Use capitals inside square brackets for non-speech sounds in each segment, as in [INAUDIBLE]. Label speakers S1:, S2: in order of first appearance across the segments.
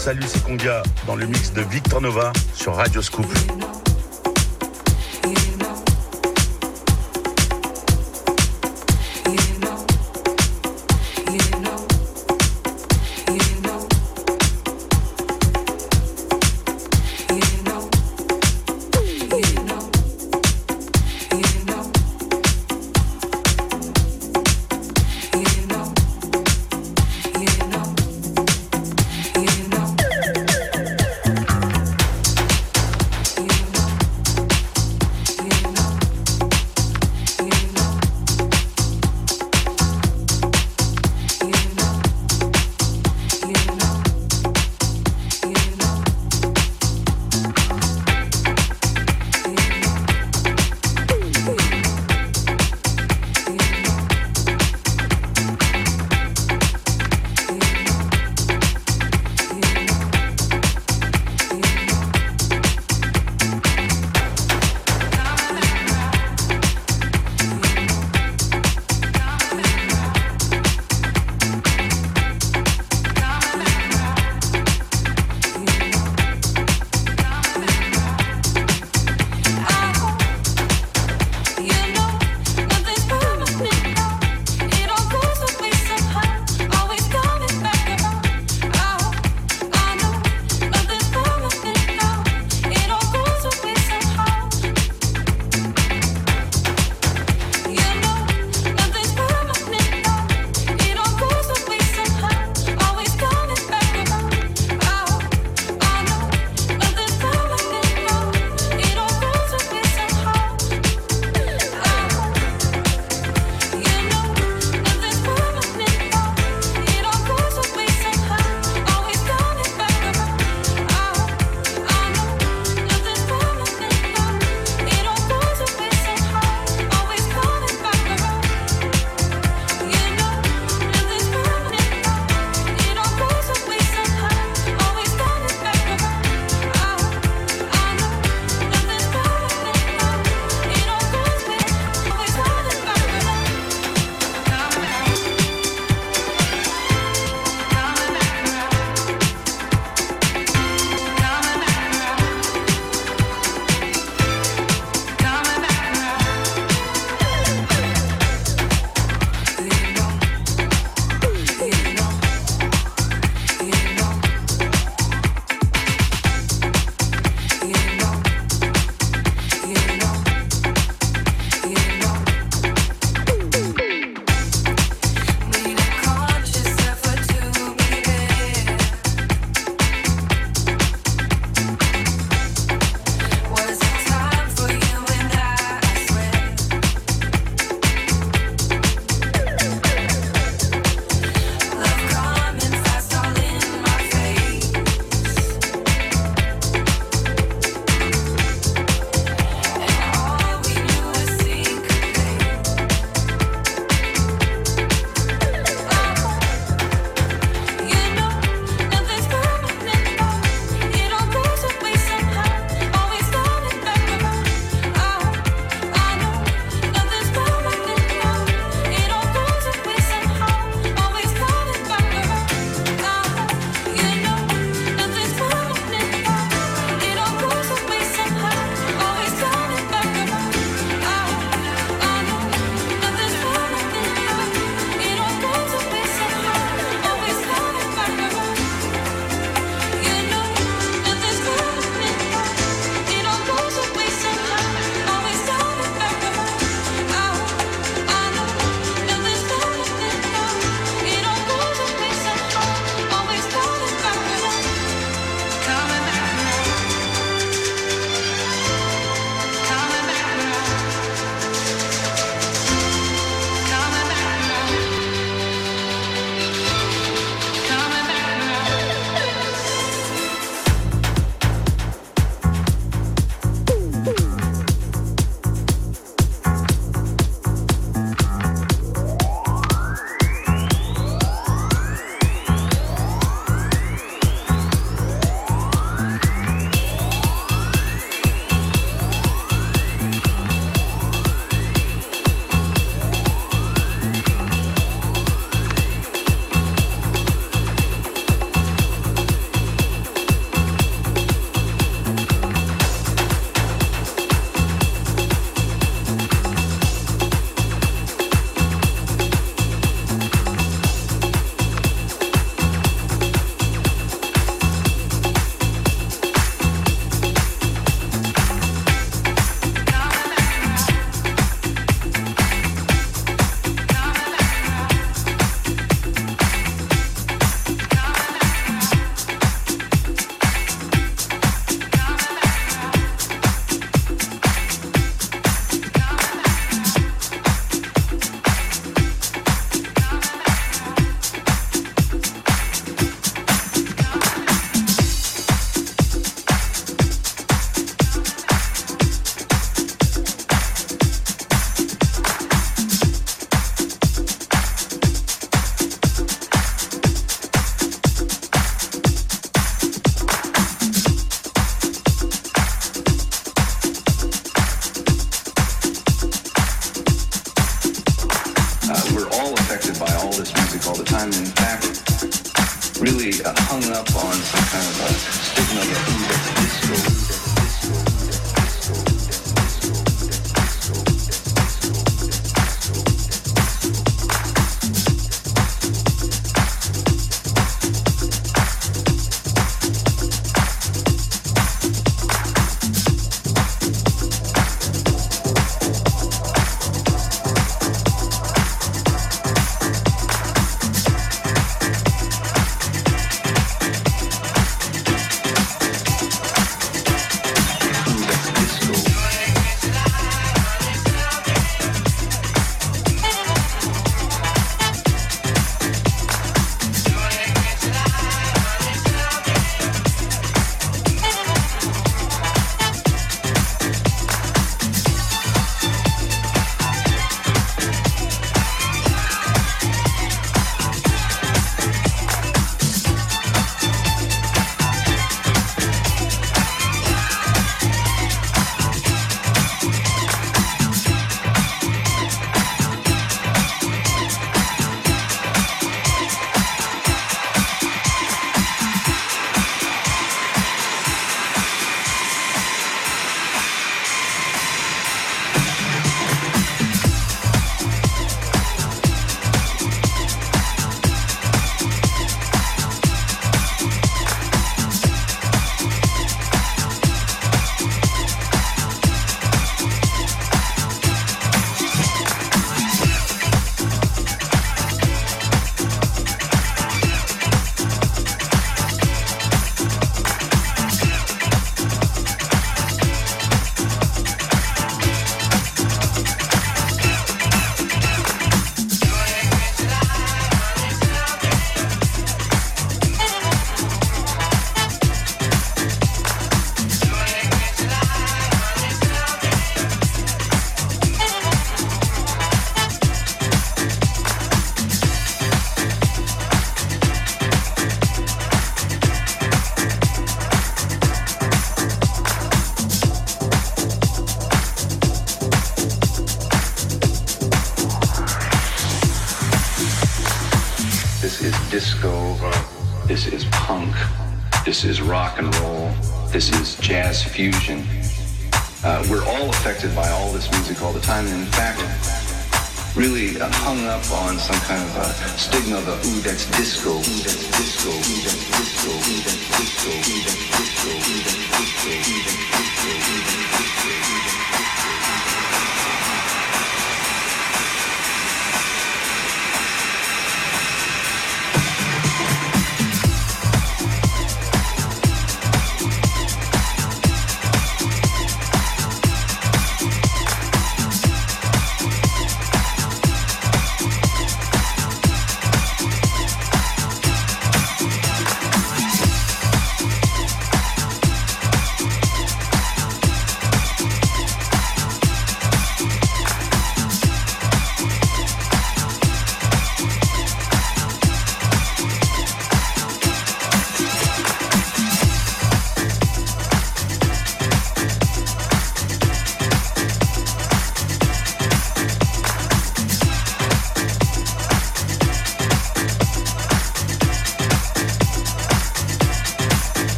S1: Salut, c'est Conga dans le mix de Victor Nova sur Radio Scoop.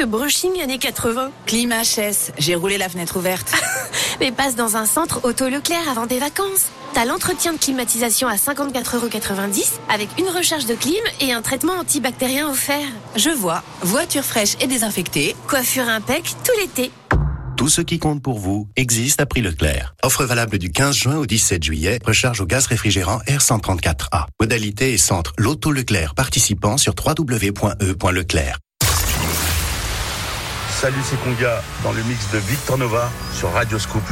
S2: Ce brushing années 80
S3: Climat HS, j'ai roulé la fenêtre ouverte. [LAUGHS]
S2: Mais passe dans un centre auto Leclerc avant des vacances. T'as l'entretien de climatisation à 54,90€ avec une recharge de clim et un traitement antibactérien offert.
S3: Je vois, voiture fraîche et désinfectée.
S2: Coiffure impec tout l'été.
S4: Tout ce qui compte pour vous existe à prix Leclerc. Offre valable du 15 juin au 17 juillet. Recharge au gaz réfrigérant R134A. Modalité et centre L'Auto Leclerc. Participant sur www.e.leclerc.
S5: Salut, c'est Conga dans le mix de Victor Nova sur Radio Scoop.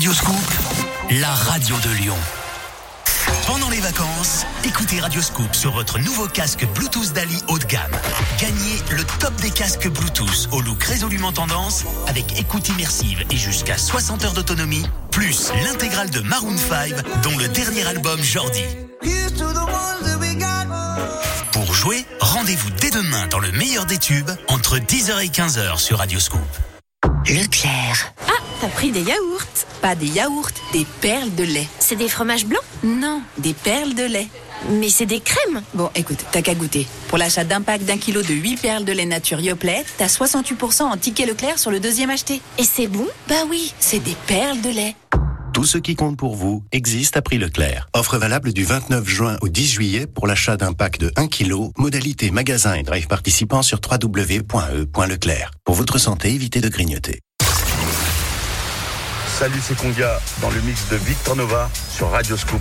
S6: Radioscoop, la radio de Lyon. Pendant les vacances, écoutez Radioscoop sur votre nouveau casque Bluetooth Dali haut de gamme. Gagnez le top des casques Bluetooth au look résolument tendance avec écoute immersive et jusqu'à 60 heures d'autonomie, plus l'intégrale de Maroon 5 dont le dernier album Jordi. Pour jouer, rendez-vous dès demain dans le meilleur des tubes entre 10h et 15h sur Radioscoop.
S3: Leclerc.
S2: T'as pris des yaourts.
S3: Pas des yaourts, des perles de lait.
S2: C'est des fromages blancs
S3: Non, des perles de lait.
S2: Mais c'est des crèmes.
S3: Bon, écoute, t'as qu'à goûter. Pour l'achat d'un pack d'un kilo de 8 perles de lait nature Yoplait, t'as 68% en ticket Leclerc sur le deuxième acheté.
S2: Et c'est bon
S3: Bah oui, c'est des perles de lait.
S4: Tout ce qui compte pour vous existe à prix Leclerc. Offre valable du 29 juin au 10 juillet pour l'achat d'un pack de 1 kg. Modalité magasin et drive participant sur www.e.leclerc. Pour votre santé, évitez de grignoter.
S7: Salut, c'est Conga dans le mix de Victor Nova sur Radio Scoop.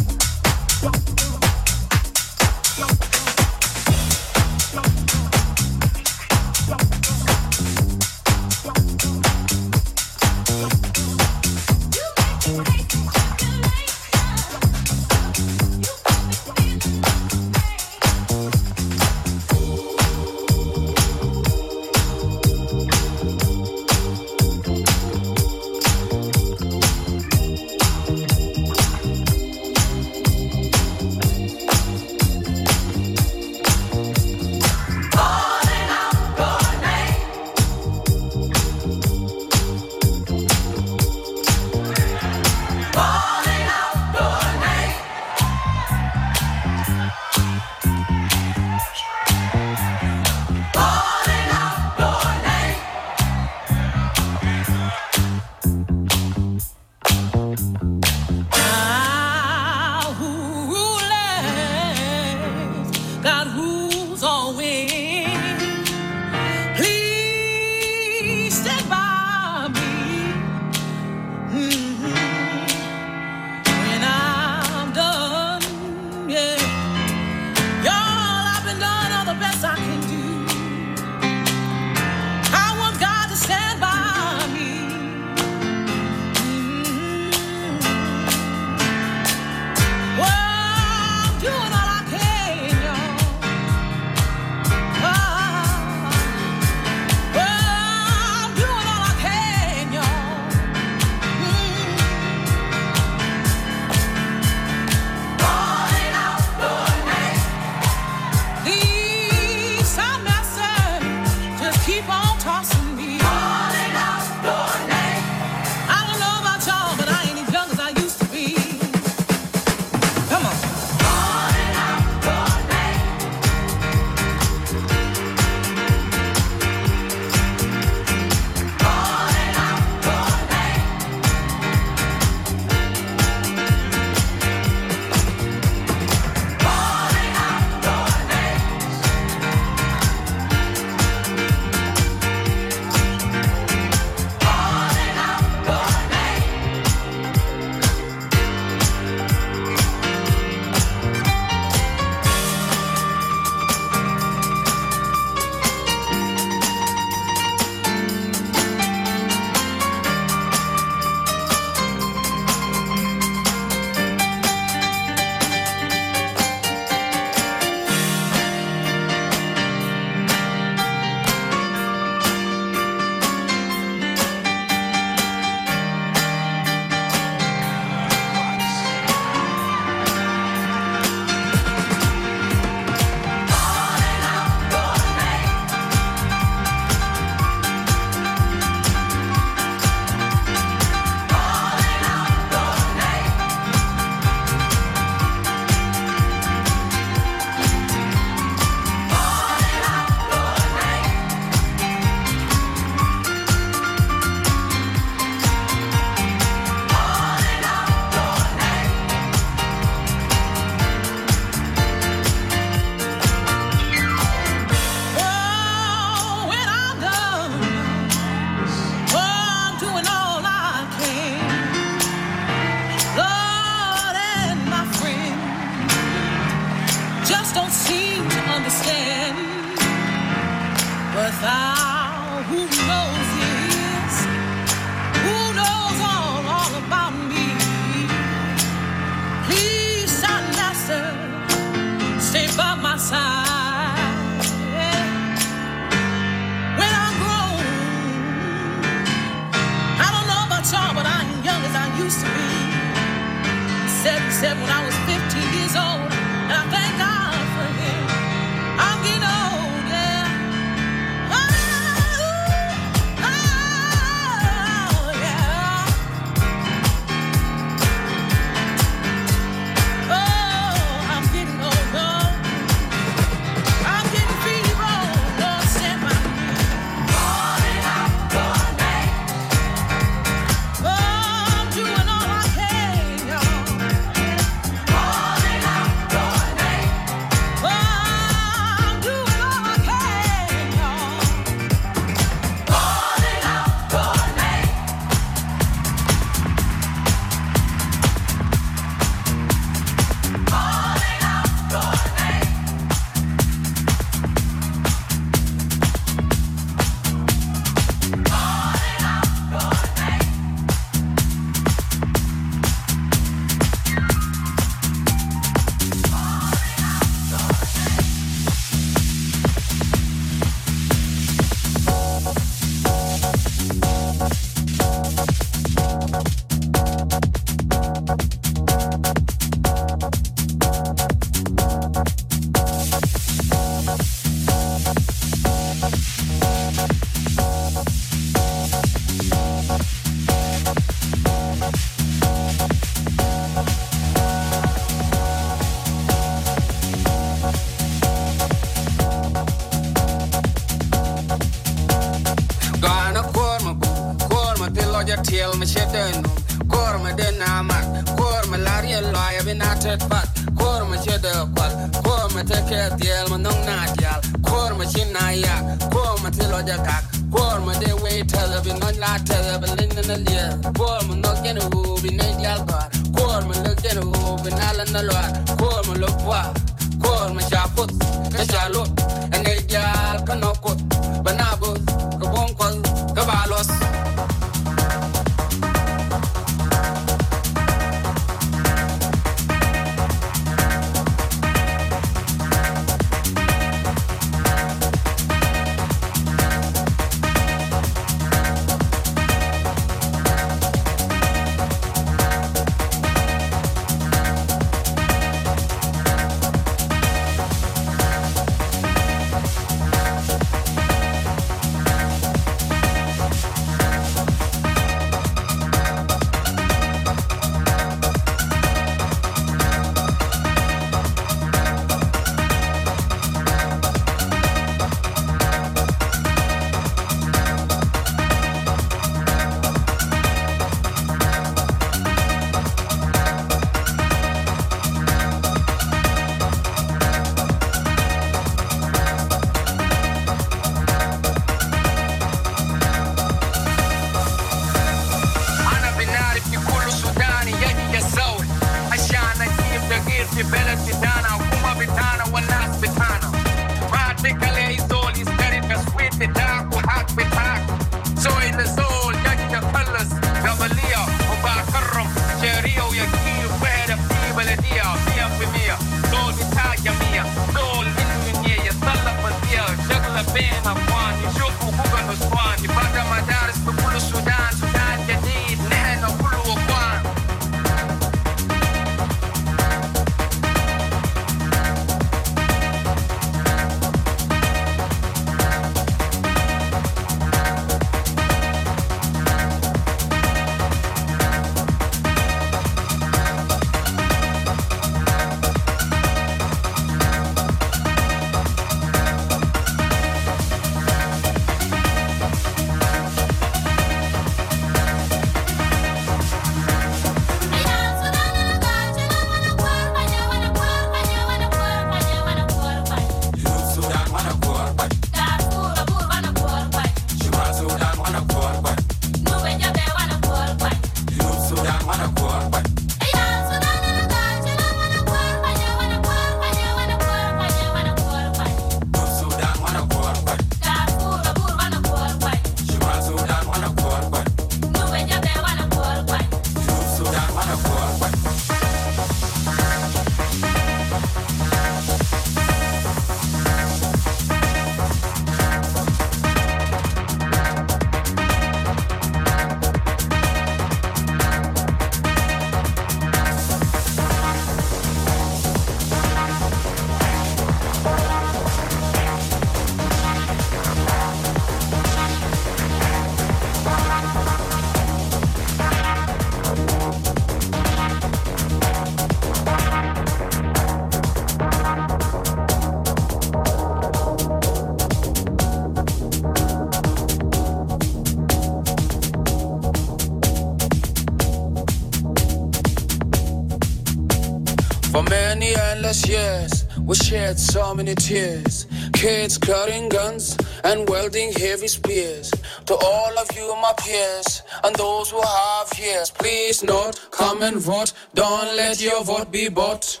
S8: We
S9: shed so many tears. Kids carrying guns and wielding heavy spears. To all of you, my peers, and those who have ears, please note, come and vote. Don't let your vote be bought.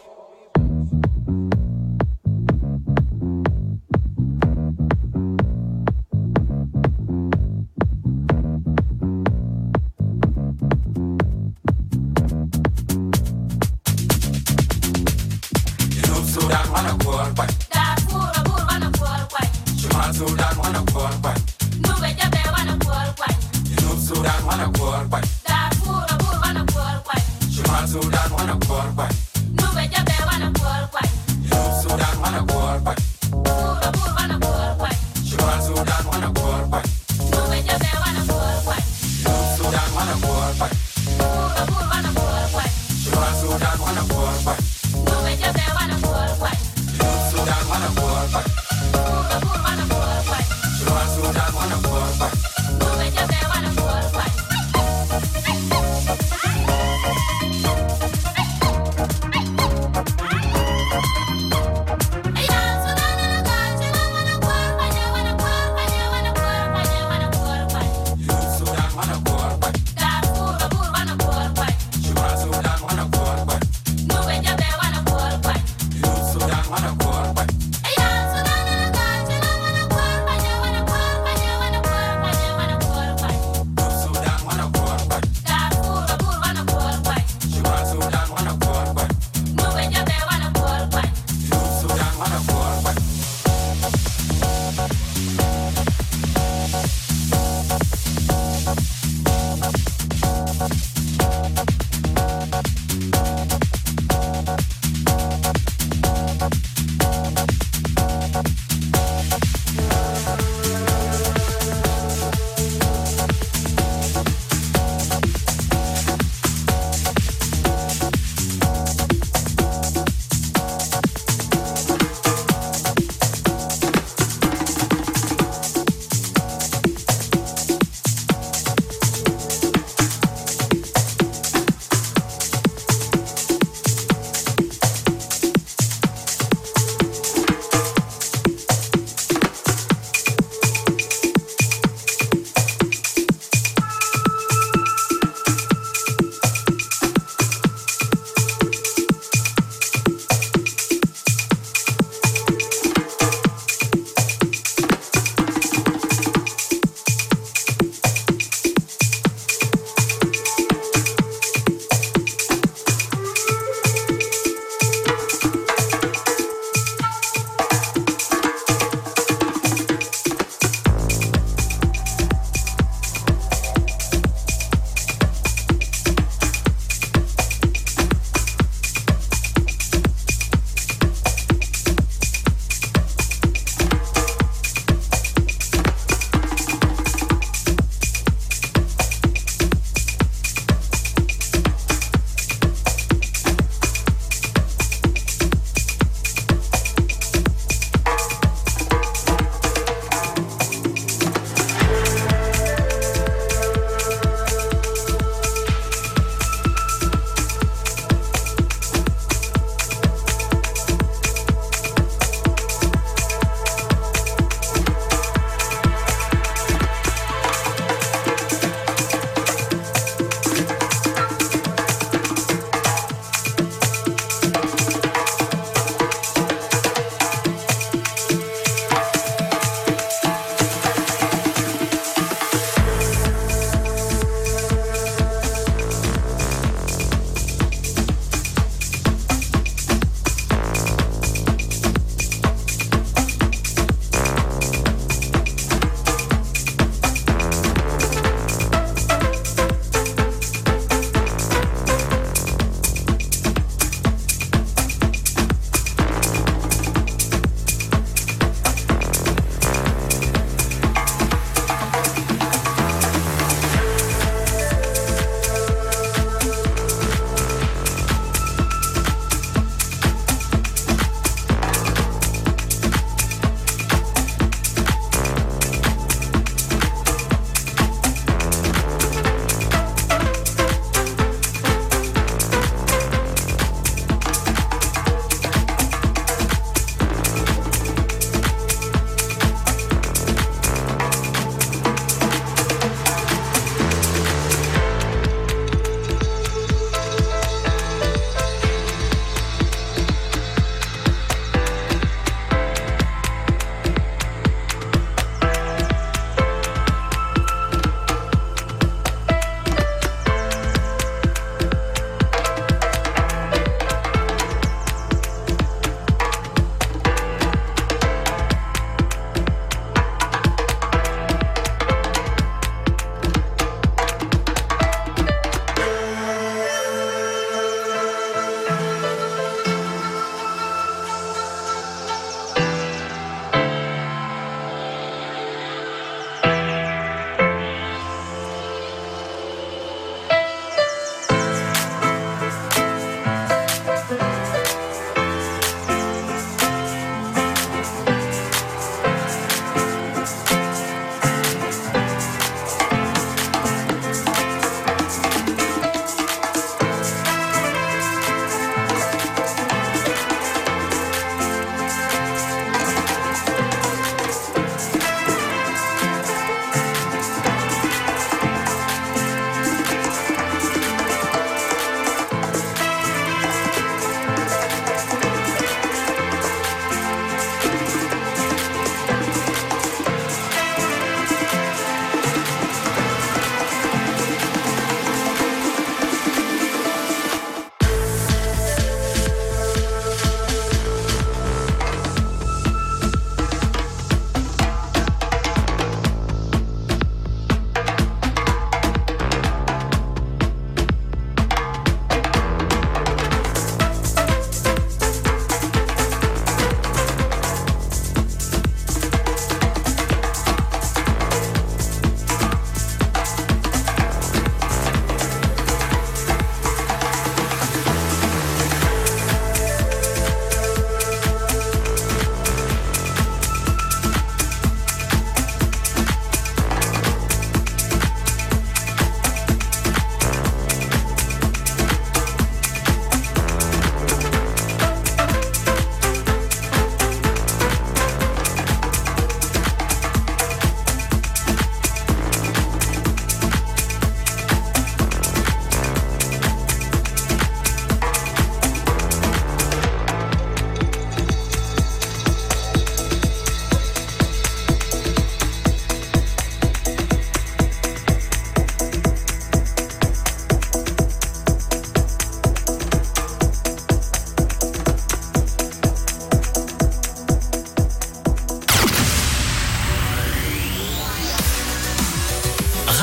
S10: Sudan wana kuwa kwani
S11: Nube Jabe wana kuwa kwani
S10: Junub Sudan wana kuwa kwani
S11: Darfur Abur wana kuwa kwani
S10: Shimal Sudan wana kuwa
S11: kwani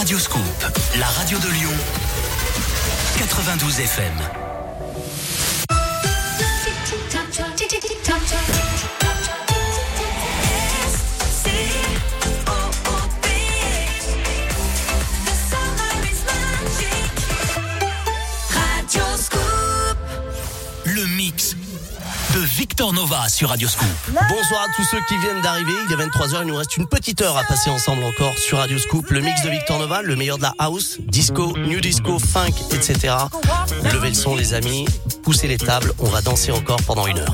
S6: Radioscope, la radio de Lyon, 92 FM. Victor Nova sur Radio Scoop.
S12: Bonsoir à tous ceux qui viennent d'arriver. Il est 23h, il nous reste une petite heure à passer ensemble encore sur Radio Scoop. Le mix de Victor Nova, le meilleur de la house, disco, new disco, funk, etc. Levez le son les amis, poussez les tables, on va danser encore pendant une heure.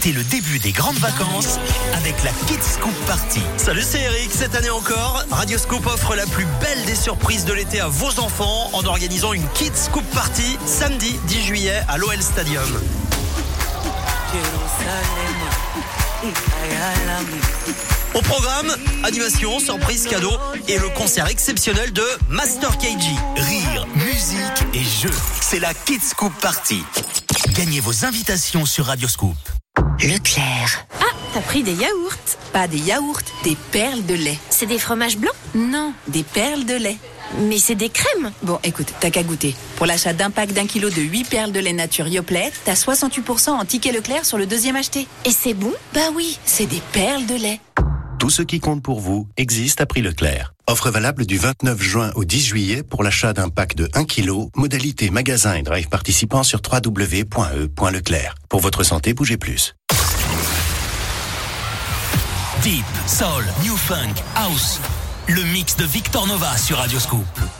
S6: Fêtez le début des grandes vacances avec la Kids Scoop Party.
S13: Salut, c'est Eric. Cette année encore, Radio Scoop offre la plus belle des surprises de l'été à vos enfants en organisant une Kids Scoop Party samedi 10 juillet à l'OL Stadium. Au programme, animation, surprise, cadeau et le concert exceptionnel de Master KG.
S6: Rire, musique et jeux. C'est la Kids Scoop Party. Gagnez vos invitations sur Radio Scoop.
S2: Ah, t'as pris des yaourts.
S3: Pas des yaourts, des perles de lait.
S2: C'est des fromages blancs?
S3: Non, des perles de lait.
S2: Mais c'est des crèmes.
S3: Bon, écoute, t'as qu'à goûter. Pour l'achat d'un pack d'un kilo de 8 perles de lait nature Yoplait, t'as 68% en ticket Leclerc sur le deuxième acheté.
S2: Et c'est bon?
S3: Bah oui, c'est des perles de lait.
S4: Tout ce qui compte pour vous existe à prix Leclerc. Offre valable du 29 juin au 10 juillet pour l'achat d'un pack de 1 kg, modalité magasin et drive participant sur www.e.leclerc. Pour votre santé, bougez plus.
S6: Deep, Soul, New Funk, House. Le mix de Victor Nova sur Radio Scoop.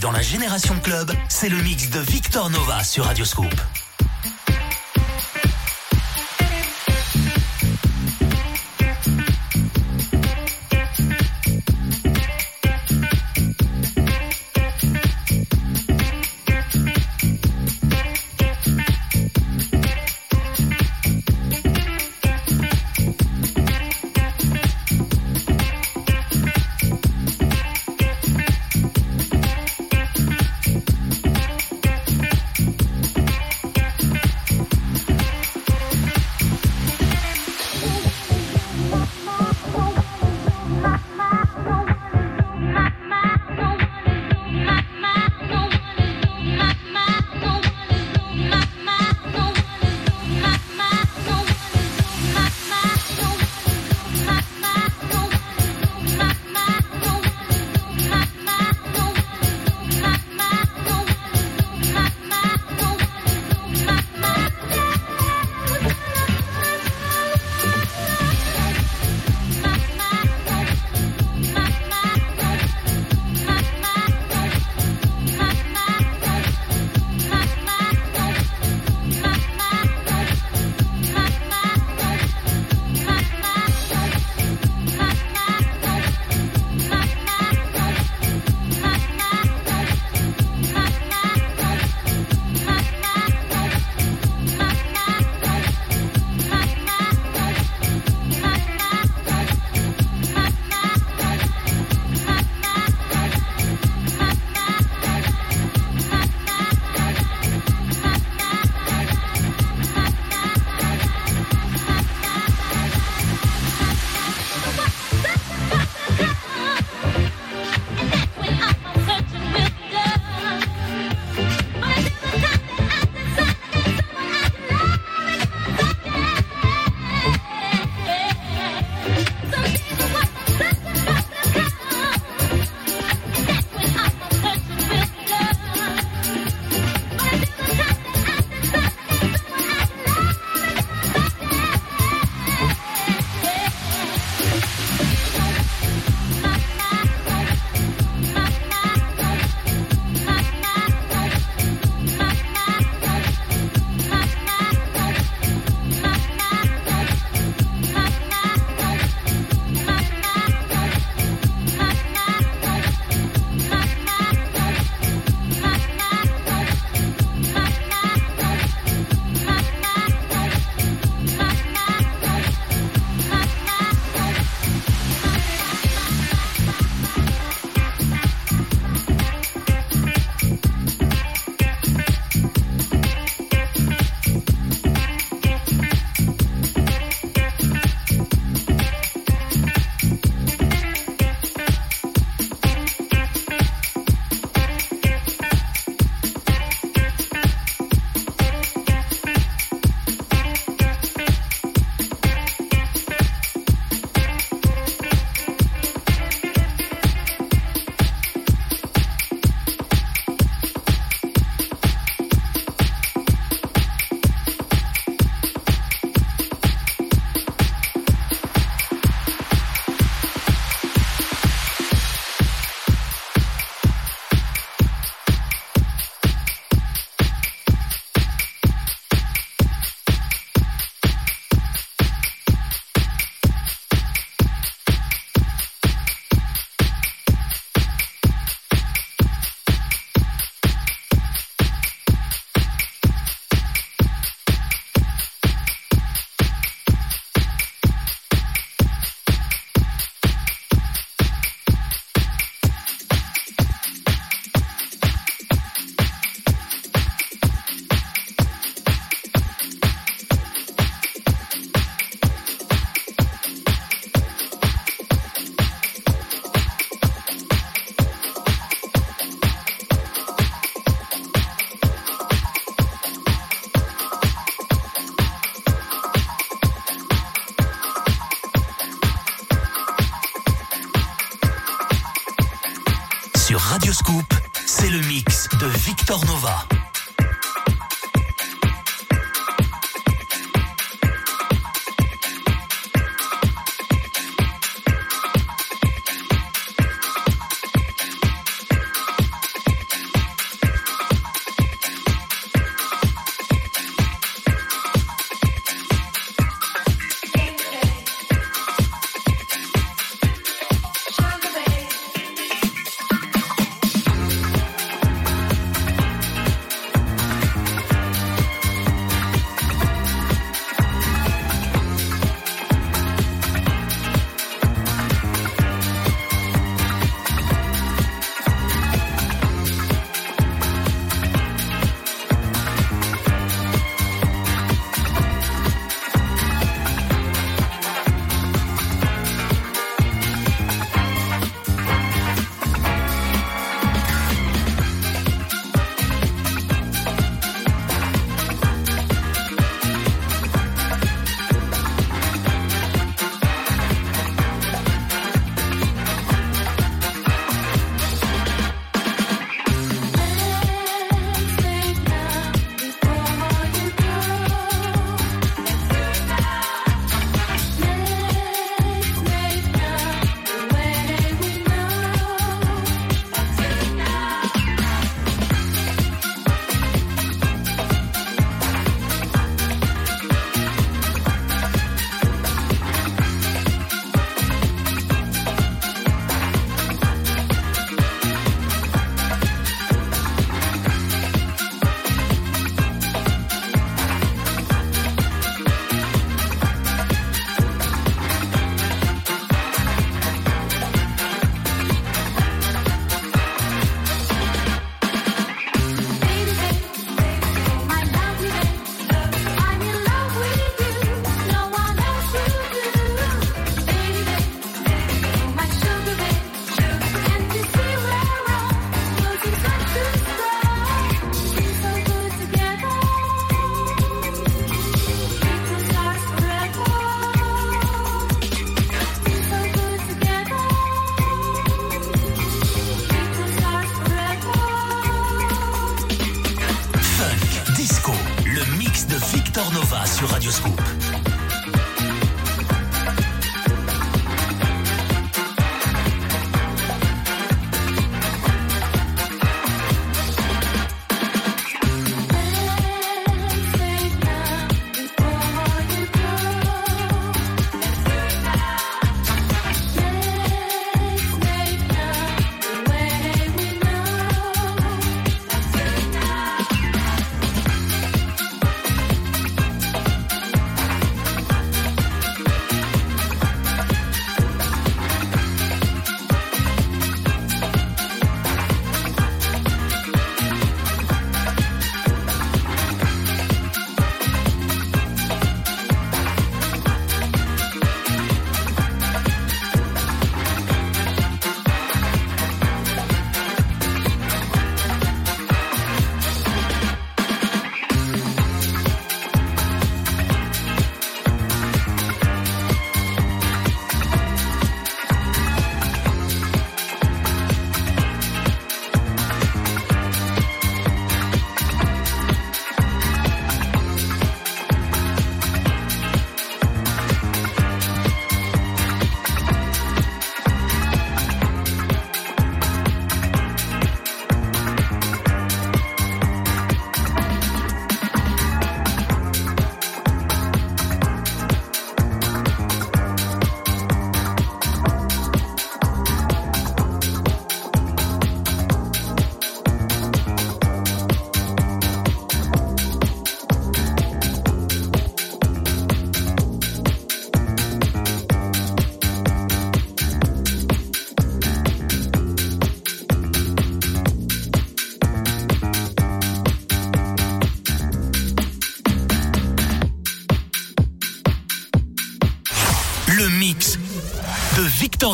S6: Dans la Génération Club, c'est le mix de Victor Nova sur Radio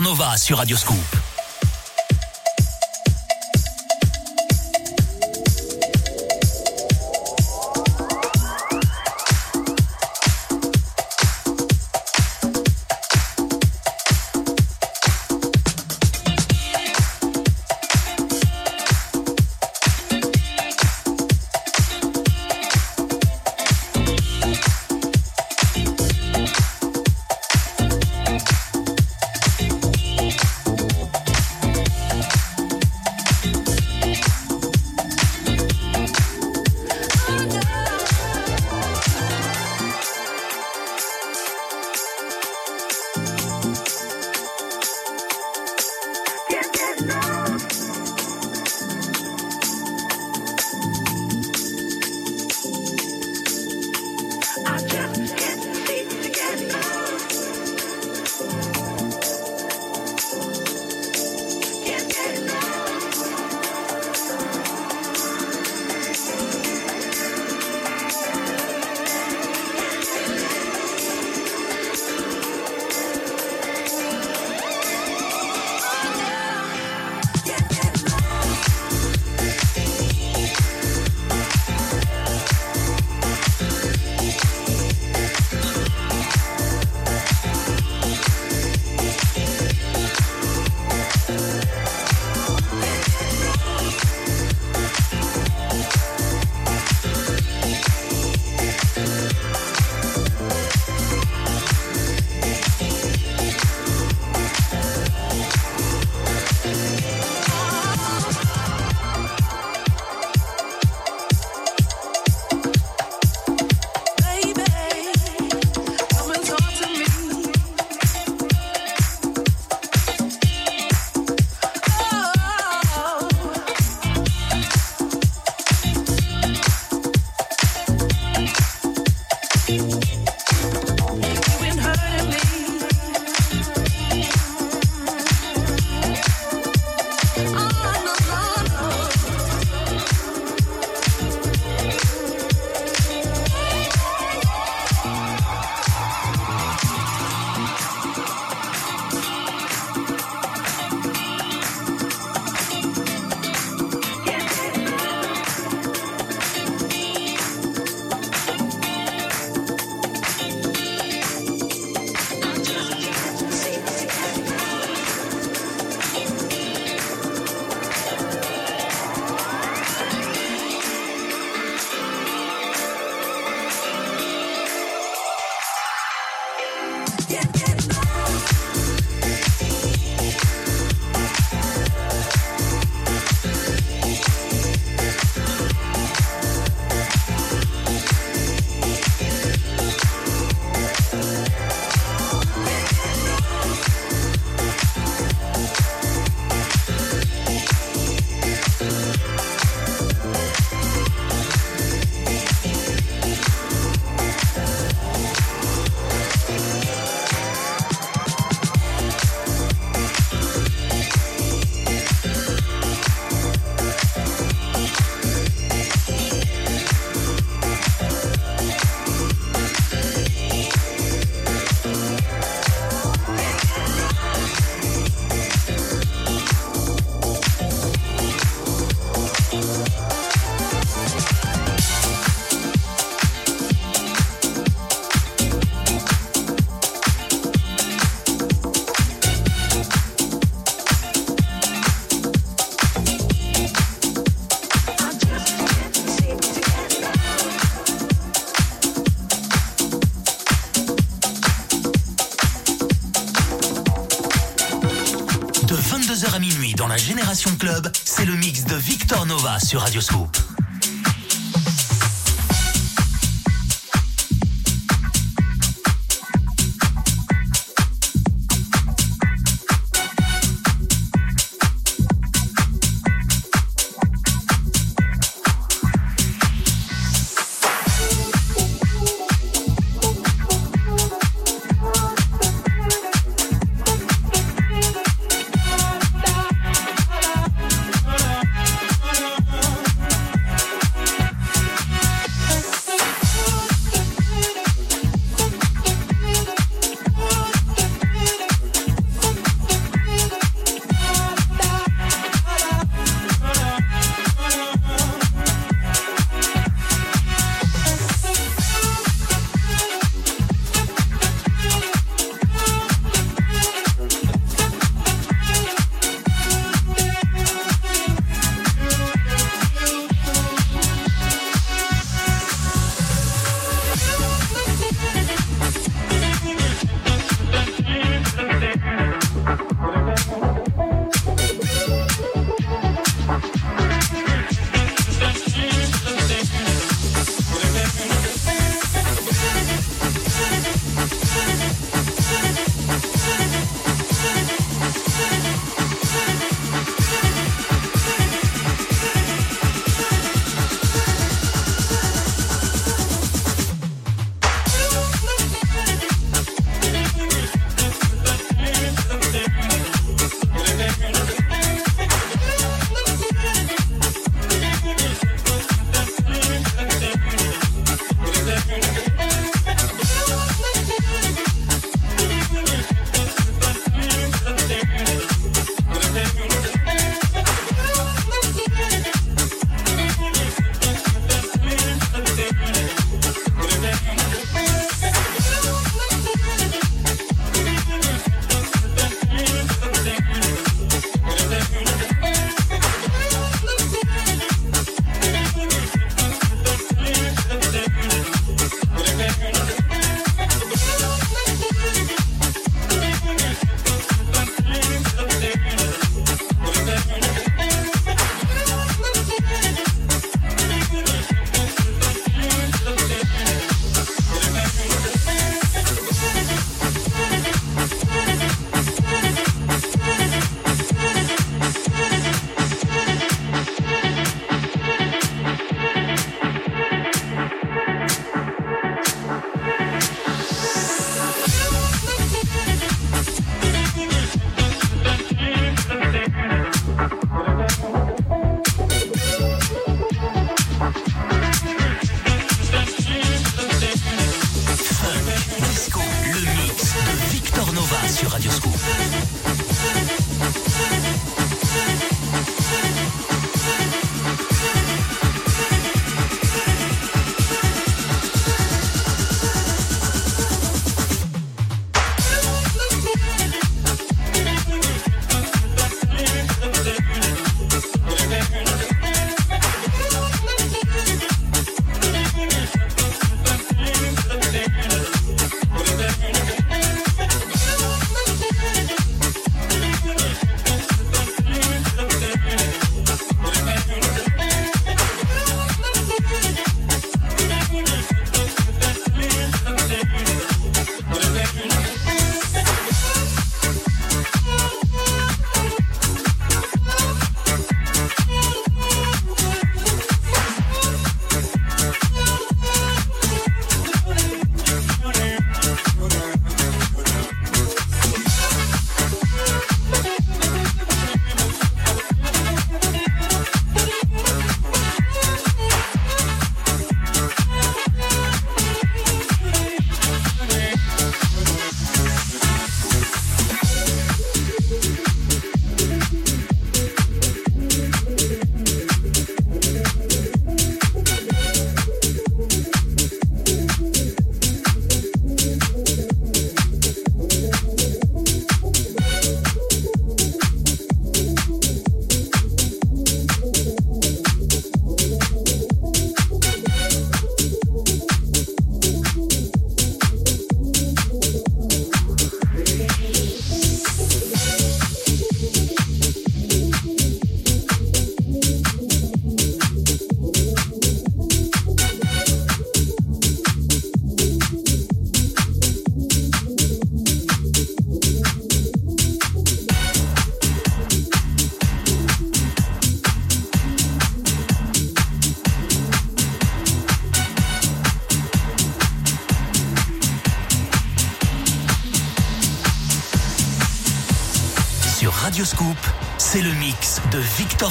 S6: Nova sur Radio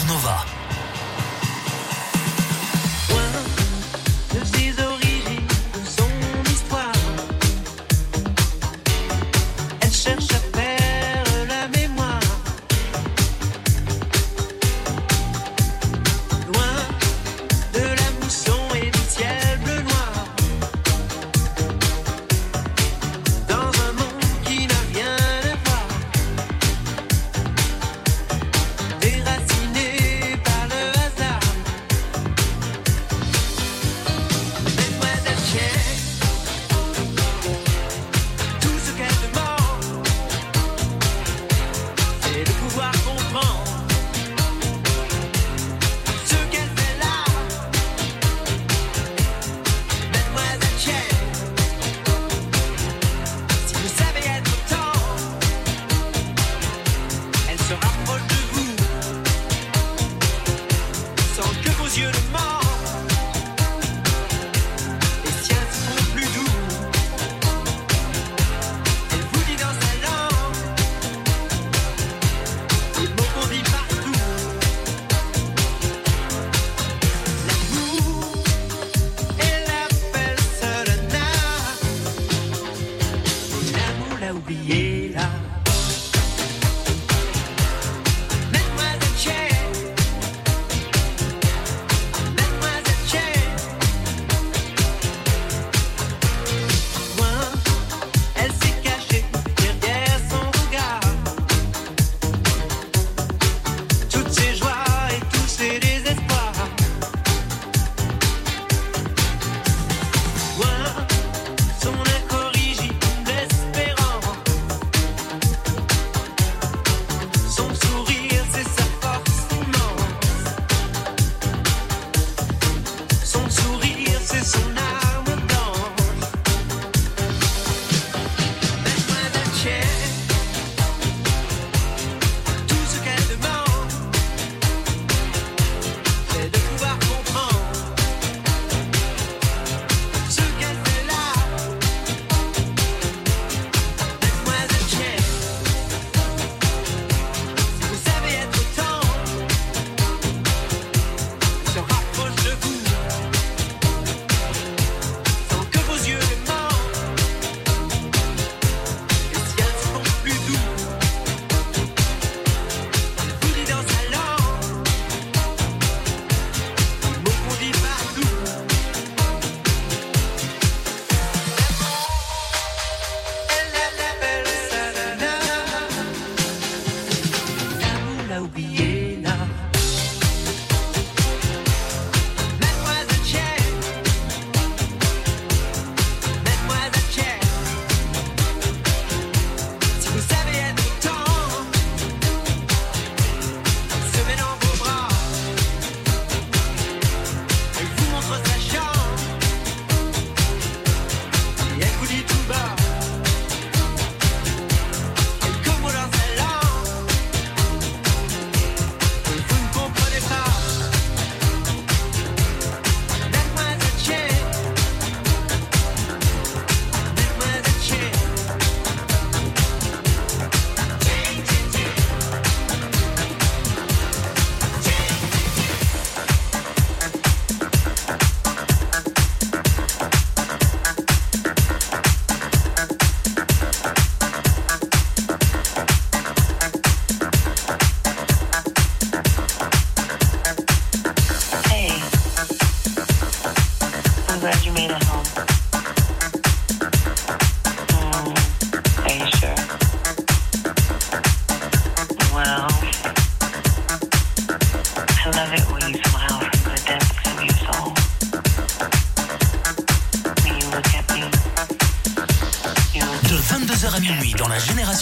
S6: Nova.